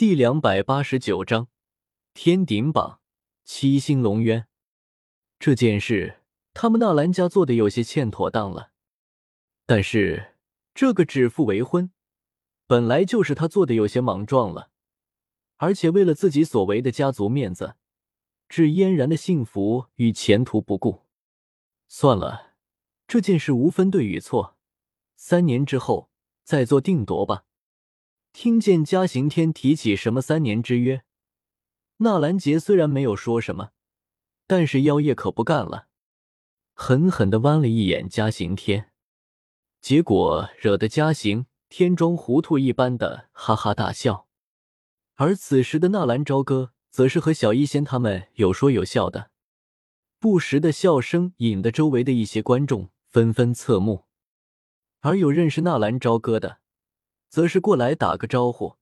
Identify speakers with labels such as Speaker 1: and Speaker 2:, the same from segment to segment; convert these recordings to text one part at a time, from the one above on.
Speaker 1: 第两百八十九章天顶榜七星龙渊。这件事，他们纳兰家做的有些欠妥当了。但是，这个指腹为婚，本来就是他做的有些莽撞了。而且，为了自己所为的家族面子，置嫣然的幸福与前途不顾。算了，这件事无分对与错，三年之后再做定夺吧。听见嘉行天提起什么三年之约，纳兰杰虽然没有说什么，但是妖夜可不干了，狠狠的剜了一眼嘉行天，结果惹得嘉行天装糊涂一般的哈哈大笑。而此时的纳兰朝歌则是和小医仙他们有说有笑的，不时的笑声引得周围的一些观众纷纷侧目，而有认识纳兰朝歌的。则是过来打个招呼，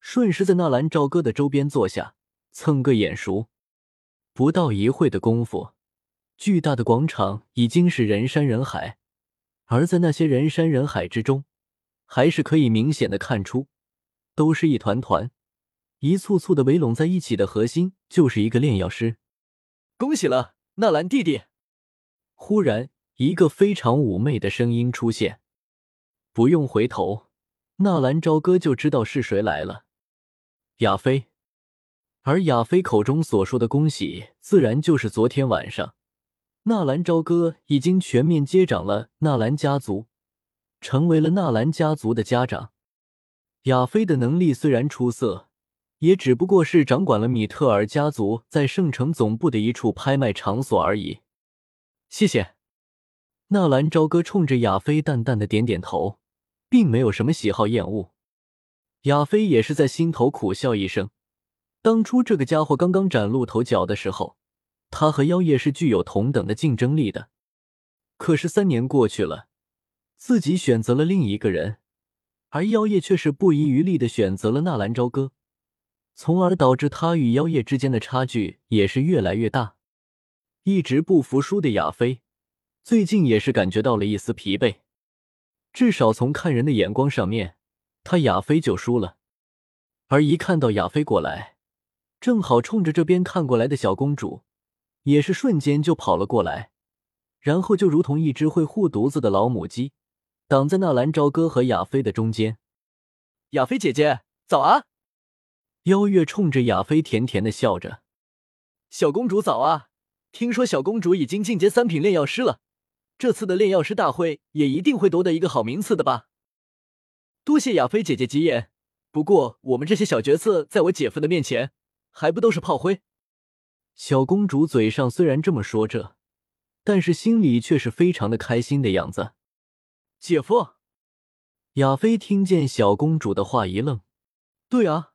Speaker 1: 顺势在纳兰朝歌的周边坐下，蹭个眼熟。不到一会的功夫，巨大的广场已经是人山人海，而在那些人山人海之中，还是可以明显的看出，都是一团团、一簇簇的围拢在一起的核心，就是一个炼药师。
Speaker 2: 恭喜了，纳兰弟弟！
Speaker 1: 忽然，一个非常妩媚的声音出现，不用回头。纳兰朝歌就知道是谁来了，亚飞。而亚飞口中所说的恭喜，自然就是昨天晚上，纳兰朝歌已经全面接掌了纳兰家族，成为了纳兰家族的家长。亚飞的能力虽然出色，也只不过是掌管了米特尔家族在圣城总部的一处拍卖场所而已。谢谢。纳兰朝歌冲着亚飞淡淡的点点头。并没有什么喜好厌恶，亚飞也是在心头苦笑一声。当初这个家伙刚刚崭露头角的时候，他和妖夜是具有同等的竞争力的。可是三年过去了，自己选择了另一个人，而妖夜却是不遗余力的选择了纳兰朝歌，从而导致他与妖夜之间的差距也是越来越大。一直不服输的亚飞，最近也是感觉到了一丝疲惫。至少从看人的眼光上面，他亚飞就输了。而一看到亚飞过来，正好冲着这边看过来的小公主，也是瞬间就跑了过来，然后就如同一只会护犊子的老母鸡，挡在纳兰朝歌和亚飞的中间。
Speaker 2: 亚飞姐姐，早啊！
Speaker 1: 妖月冲着亚飞甜甜的笑着。
Speaker 2: 小公主早啊！听说小公主已经进阶三品炼药师了。这次的炼药师大会也一定会夺得一个好名次的吧？多谢亚菲姐姐吉言。不过我们这些小角色在我姐夫的面前还不都是炮灰？
Speaker 1: 小公主嘴上虽然这么说着，但是心里却是非常的开心的样子。
Speaker 2: 姐夫，
Speaker 1: 亚飞听见小公主的话一愣：“
Speaker 2: 对啊，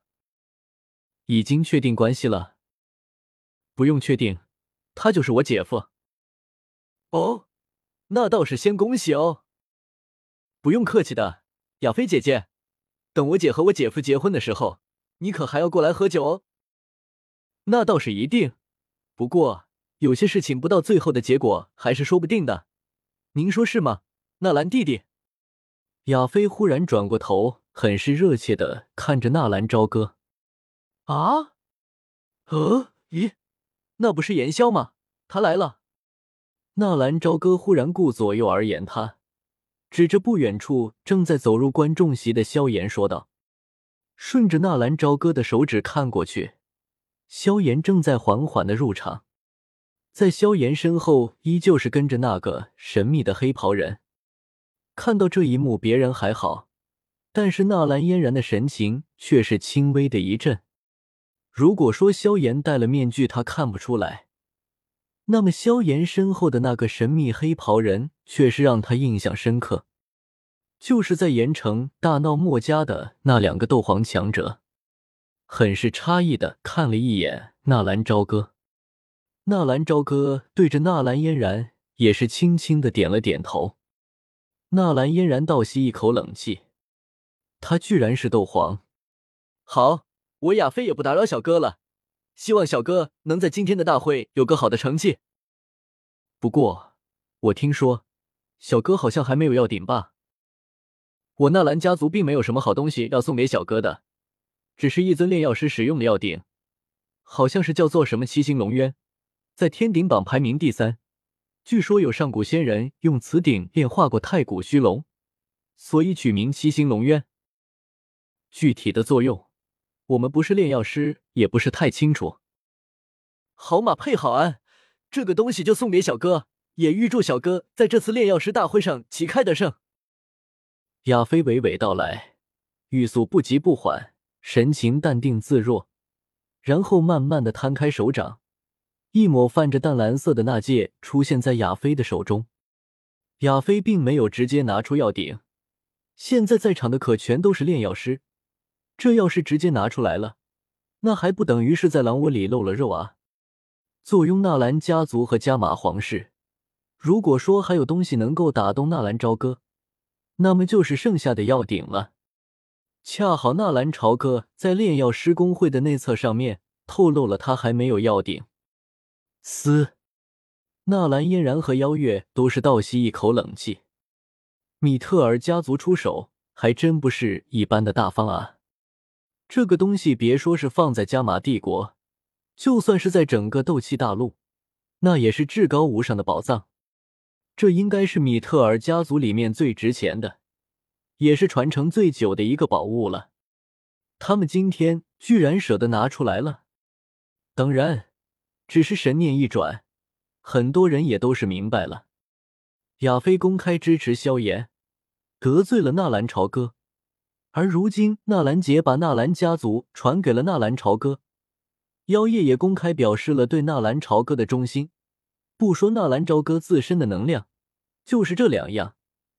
Speaker 1: 已经确定关系了？
Speaker 2: 不用确定，他就是我姐夫。”哦。那倒是先恭喜哦，不用客气的，亚菲姐姐。等我姐和我姐夫结婚的时候，你可还要过来喝酒哦。那倒是一定，不过有些事情不到最后的结果还是说不定的，您说是吗，纳兰弟弟？
Speaker 1: 亚飞忽然转过头，很是热切的看着纳兰朝歌。
Speaker 2: 啊？呃？咦？那不是炎萧吗？他来了。
Speaker 1: 纳兰朝歌忽然顾左右而言他，指着不远处正在走入观众席的萧炎说道。顺着纳兰朝歌的手指看过去，萧炎正在缓缓的入场，在萧炎身后依旧是跟着那个神秘的黑袍人。看到这一幕，别人还好，但是纳兰嫣然的神情却是轻微的一震。如果说萧炎戴了面具，他看不出来。那么，萧炎身后的那个神秘黑袍人却是让他印象深刻，就是在盐城大闹墨家的那两个斗皇强者。很是诧异的看了一眼纳兰朝歌，纳兰朝歌对着纳兰嫣然也是轻轻的点了点头。纳兰嫣然倒吸一口冷气，他居然是斗皇。
Speaker 2: 好，我亚飞也不打扰小哥了。希望小哥能在今天的大会有个好的成绩。
Speaker 1: 不过，我听说小哥好像还没有要顶吧？
Speaker 2: 我纳兰家族并没有什么好东西要送给小哥的，只是一尊炼药师使用的药鼎，好像是叫做什么七星龙渊，在天鼎榜排名第三。据说有上古仙人用此鼎炼化过太古虚龙，所以取名七星龙渊。具体的作用，我们不是炼药师，也不是太清楚。好马配好鞍，这个东西就送给小哥，也预祝小哥在这次炼药师大会上旗开得胜。亚飞娓娓道来，语速不急不缓，神情淡定自若，然后慢慢的摊开手掌，一抹泛着淡蓝色的那戒出现在亚飞的手中。亚飞并没有直接拿出药鼎，现在在场的可全都是炼药师，这要是直接拿出来了，那还不等于是在狼窝里露了肉啊！坐拥纳兰家族和加玛皇室，如果说还有东西能够打动纳兰朝歌，那么就是剩下的药鼎了。恰好纳兰朝歌在炼药师工会的内测上面透露了他还没有药鼎。嘶！纳兰嫣然和妖月都是倒吸一口冷气。米特尔家族出手还真不是一般的大方啊！这个东西别说是放在加玛帝国，就算是在整个斗气大陆，那也是至高无上的宝藏。这应该是米特尔家族里面最值钱的，也是传承最久的一个宝物了。他们今天居然舍得拿出来了，当然，只是神念一转，很多人也都是明白了。亚飞公开支持萧炎，得罪了纳兰朝歌，而如今纳兰杰把纳兰家族传给了纳兰朝歌，妖夜也公开表示了对纳兰朝歌的忠心。不说纳兰朝歌自身的能量，就是这两样，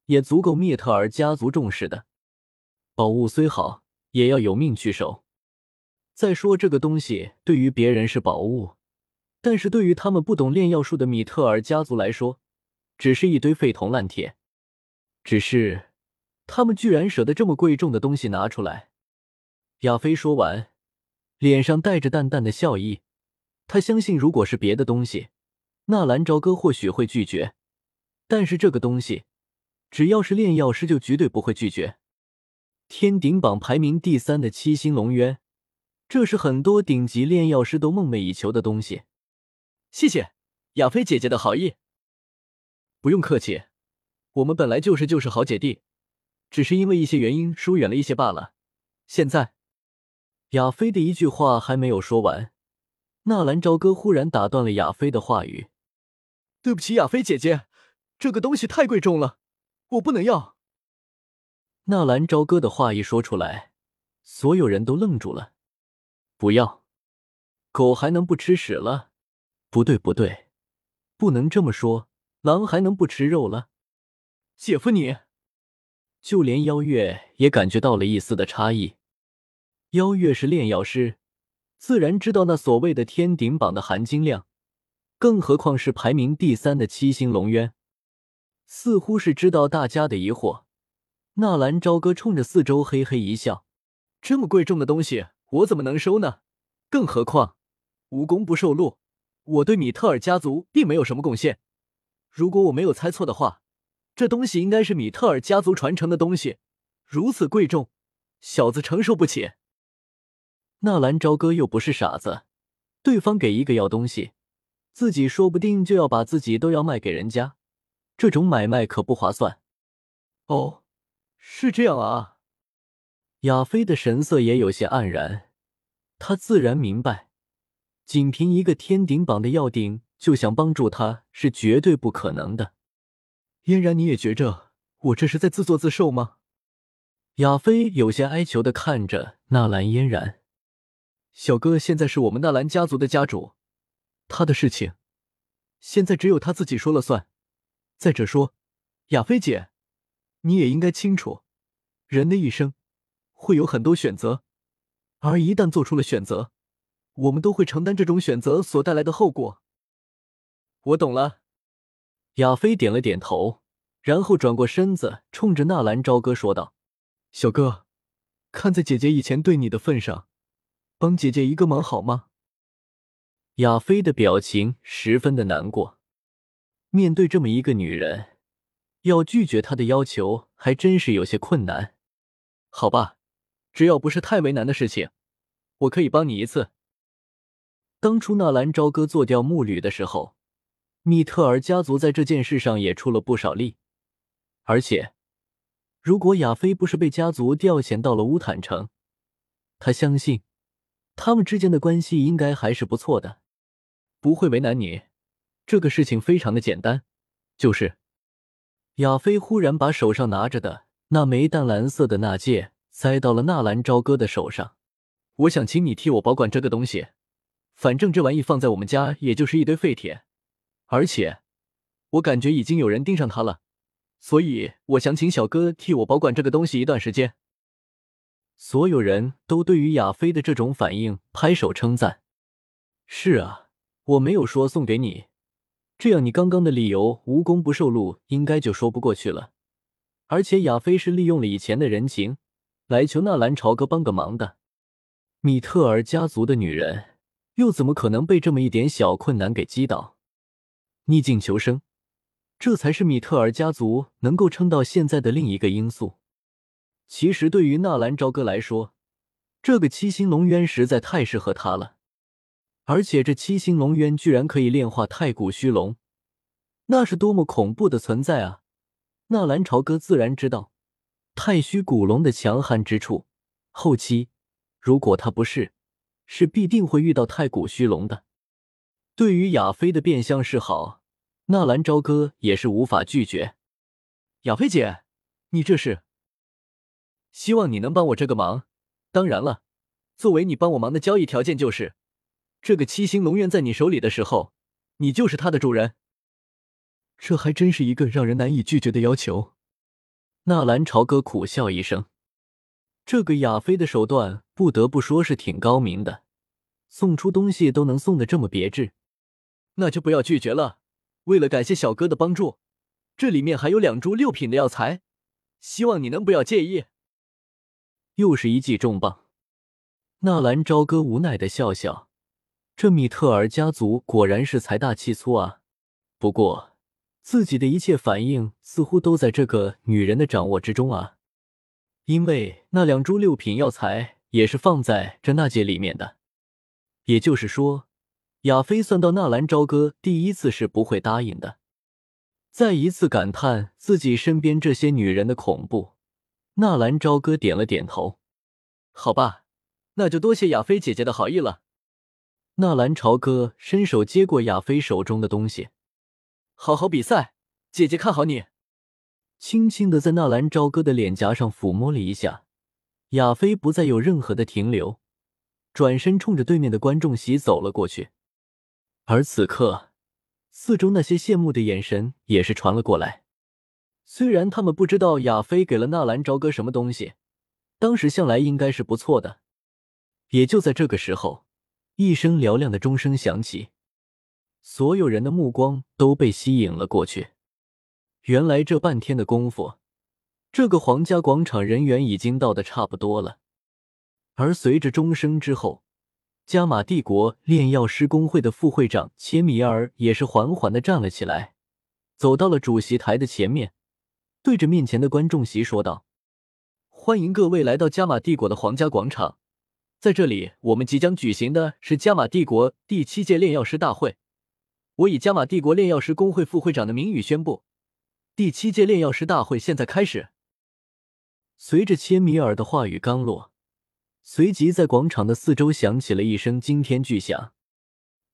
Speaker 2: 也足够灭特尔家族重视的。宝物虽好，也要有命去守。再说这个东西对于别人是宝物，但是对于他们不懂炼药术的米特尔家族来说，只是一堆废铜烂铁。只是他们居然舍得这么贵重的东西拿出来。亚飞说完，脸上带着淡淡的笑意。他相信，如果是别的东西。纳兰朝歌或许会拒绝，但是这个东西，只要是炼药师，就绝对不会拒绝。天顶榜排名第三的七星龙渊，这是很多顶级炼药师都梦寐以求的东西。谢谢亚菲姐姐的好意，不用客气，我们本来就是就是好姐弟，只是因为一些原因疏远了一些罢了。现在，亚菲的一句话还没有说完，纳兰朝歌忽然打断了亚菲的话语。对不起，亚菲姐姐，这个东西太贵重了，我不能要。纳兰朝歌的话一说出来，所有人都愣住了。不要，狗还能不吃屎了？不对，不对，不能这么说，狼还能不吃肉了？姐夫你，就连妖月也感觉到了一丝的差异。妖月是炼药师，自然知道那所谓的天顶榜的含金量。更何况是排名第三的七星龙渊，似乎是知道大家的疑惑。纳兰朝歌冲着四周嘿嘿一笑：“这么贵重的东西，我怎么能收呢？更何况无功不受禄，我对米特尔家族并没有什么贡献。如果我没有猜错的话，这东西应该是米特尔家族传承的东西，如此贵重，小子承受不起。”纳兰朝歌又不是傻子，对方给一个要东西。自己说不定就要把自己都要卖给人家，这种买卖可不划算。哦，是这样啊。亚飞的神色也有些黯然，他自然明白，仅凭一个天顶榜的药鼎就想帮助他是绝对不可能的。嫣然，你也觉着我这是在自作自受吗？亚飞有些哀求的看着纳兰嫣然，小哥现在是我们纳兰家族的家主。他的事情，现在只有他自己说了算。再者说，亚菲姐，你也应该清楚，人的一生会有很多选择，而一旦做出了选择，我们都会承担这种选择所带来的后果。我懂了。亚飞点了点头，然后转过身子，冲着纳兰朝歌说道：“小哥，看在姐姐以前对你的份上，帮姐姐一个忙好吗？”亚飞的表情十分的难过，面对这么一个女人，要拒绝她的要求还真是有些困难。好吧，只要不是太为难的事情，我可以帮你一次。
Speaker 1: 当初纳兰朝歌做掉木吕的时候，米特尔家族在这件事上也出了不少力。而且，如果亚菲不是被家族调遣到了乌坦城，他相信他们之间的关系应该还是不错的，不会为难你。这个事情非常的简单，就是亚菲忽然把手上拿着的那枚淡蓝色的纳戒塞到了纳兰朝歌的手上。我想请你替我保管这个东西，反正这玩意放在我们家也就是一堆废铁，而且我感觉已经有人盯上他了，所以我想请小哥替我保管这个东西一段时间。所有人都对于亚飞的这种反应拍手称赞。是啊，我没有说送给你，这样你刚刚的理由无功不受禄，应该就说不过去了。而且亚飞是利用了以前的人情来求纳兰朝歌帮个忙的。米特尔家族的女人，又怎么可能被这么一点小困难给击倒？逆境求生，这才是米特尔家族能够撑到现在的另一个因素。其实，对于纳兰朝歌来说，这个七星龙渊实在太适合他了。而且，这七星龙渊居然可以炼化太古虚龙，那是多么恐怖的存在啊！纳兰朝歌自然知道太虚古龙的强悍之处，后期。如果他不是，是必定会遇到太古虚龙的。对于亚飞的变相示好，纳兰朝歌也是无法拒绝。亚飞姐，你这是？希望你能帮我这个忙。当然了，作为你帮我忙的交易条件就是，这个七星龙渊在你手里的时候，你就是它的主人。这还真是一个让人难以拒绝的要求。纳兰朝歌苦笑一声。这个亚飞的手段不得不说是挺高明的，送出东西都能送的这么别致，那就不要拒绝了。为了感谢小哥的帮助，这里面还有两株六品的药材，希望你能不要介意。又是一记重磅，纳兰朝歌无奈的笑笑，这米特尔家族果然是财大气粗啊。不过自己的一切反应似乎都在这个女人的掌握之中啊。因为那两株六品药材也是放在这纳戒里面的，也就是说，亚飞算到纳兰朝歌第一次是不会答应的。再一次感叹自己身边这些女人的恐怖，纳兰朝歌点了点头：“好吧，那就多谢亚飞姐姐的好意了。”纳兰朝歌伸手接过亚飞手中的东西：“好好比赛，姐姐看好你。”轻轻的在纳兰朝歌的脸颊上抚摸了一下，亚飞不再有任何的停留，转身冲着对面的观众席走了过去。而此刻，四周那些羡慕的眼神也是传了过来。虽然他们不知道亚飞给了纳兰朝歌什么东西，当时向来应该是不错的。也就在这个时候，一声嘹亮的钟声响起，所有人的目光都被吸引了过去。原来这半天的功夫，这个皇家广场人员已经到的差不多了。而随着钟声之后，加玛帝国炼药师工会的副会长切米尔也是缓缓的站了起来，走到了主席台的前面，对着面前的观众席说道：“欢迎各位来到加玛帝国的皇家广场，在这里，我们即将举行的是加玛帝国第七届炼药师大会。我以加玛帝国炼药师工会副会长的名誉宣布。”第七届炼药师大会现在开始。随着切米尔的话语刚落，随即在广场的四周响起了一声惊天巨响，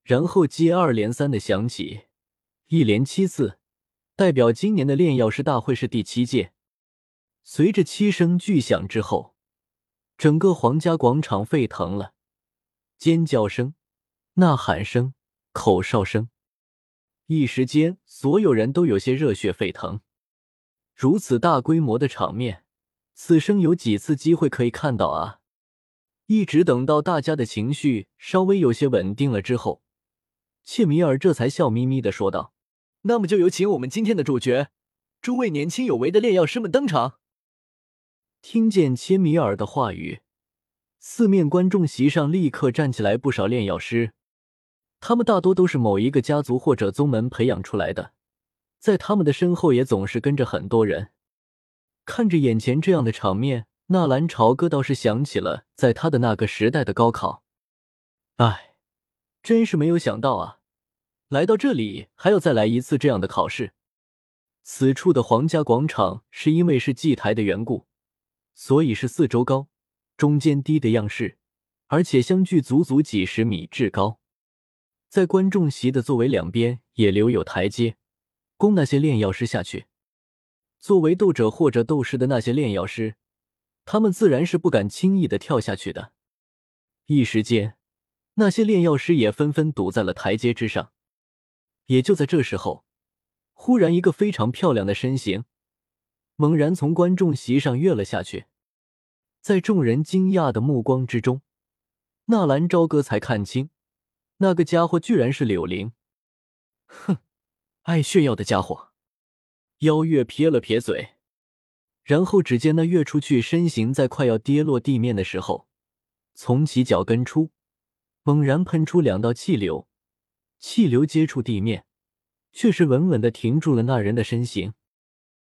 Speaker 1: 然后接二连三的响起，一连七次，代表今年的炼药师大会是第七届。随着七声巨响之后，整个皇家广场沸腾了，尖叫声、呐喊声、口哨声。一时间，所有人都有些热血沸腾。如此大规模的场面，此生有几次机会可以看到啊！一直等到大家的情绪稍微有些稳定了之后，切米尔这才笑眯眯的说道：“那么就有请我们今天的主角，诸位年轻有为的炼药师们登场。”听见切米尔的话语，四面观众席上立刻站起来不少炼药师。他们大多都是某一个家族或者宗门培养出来的，在他们的身后也总是跟着很多人。看着眼前这样的场面，纳兰朝歌倒是想起了在他的那个时代的高考，唉，真是没有想到啊！来到这里还要再来一次这样的考试。此处的皇家广场是因为是祭台的缘故，所以是四周高、中间低的样式，而且相距足足几十米之高。在观众席的座位两边也留有台阶，供那些炼药师下去。作为斗者或者斗士的那些炼药师。他们自然是不敢轻易的跳下去的。一时间，那些炼药师也纷纷堵在了台阶之上。也就在这时候，忽然一个非常漂亮的身形猛然从观众席上跃了下去。在众人惊讶的目光之中，纳兰朝歌才看清，那个家伙居然是柳灵。哼，爱炫耀的家伙！妖月撇了撇嘴。然后，只见那跃出去身形在快要跌落地面的时候，从其脚跟处猛然喷出两道气流，气流接触地面，却是稳稳的停住了那人的身形。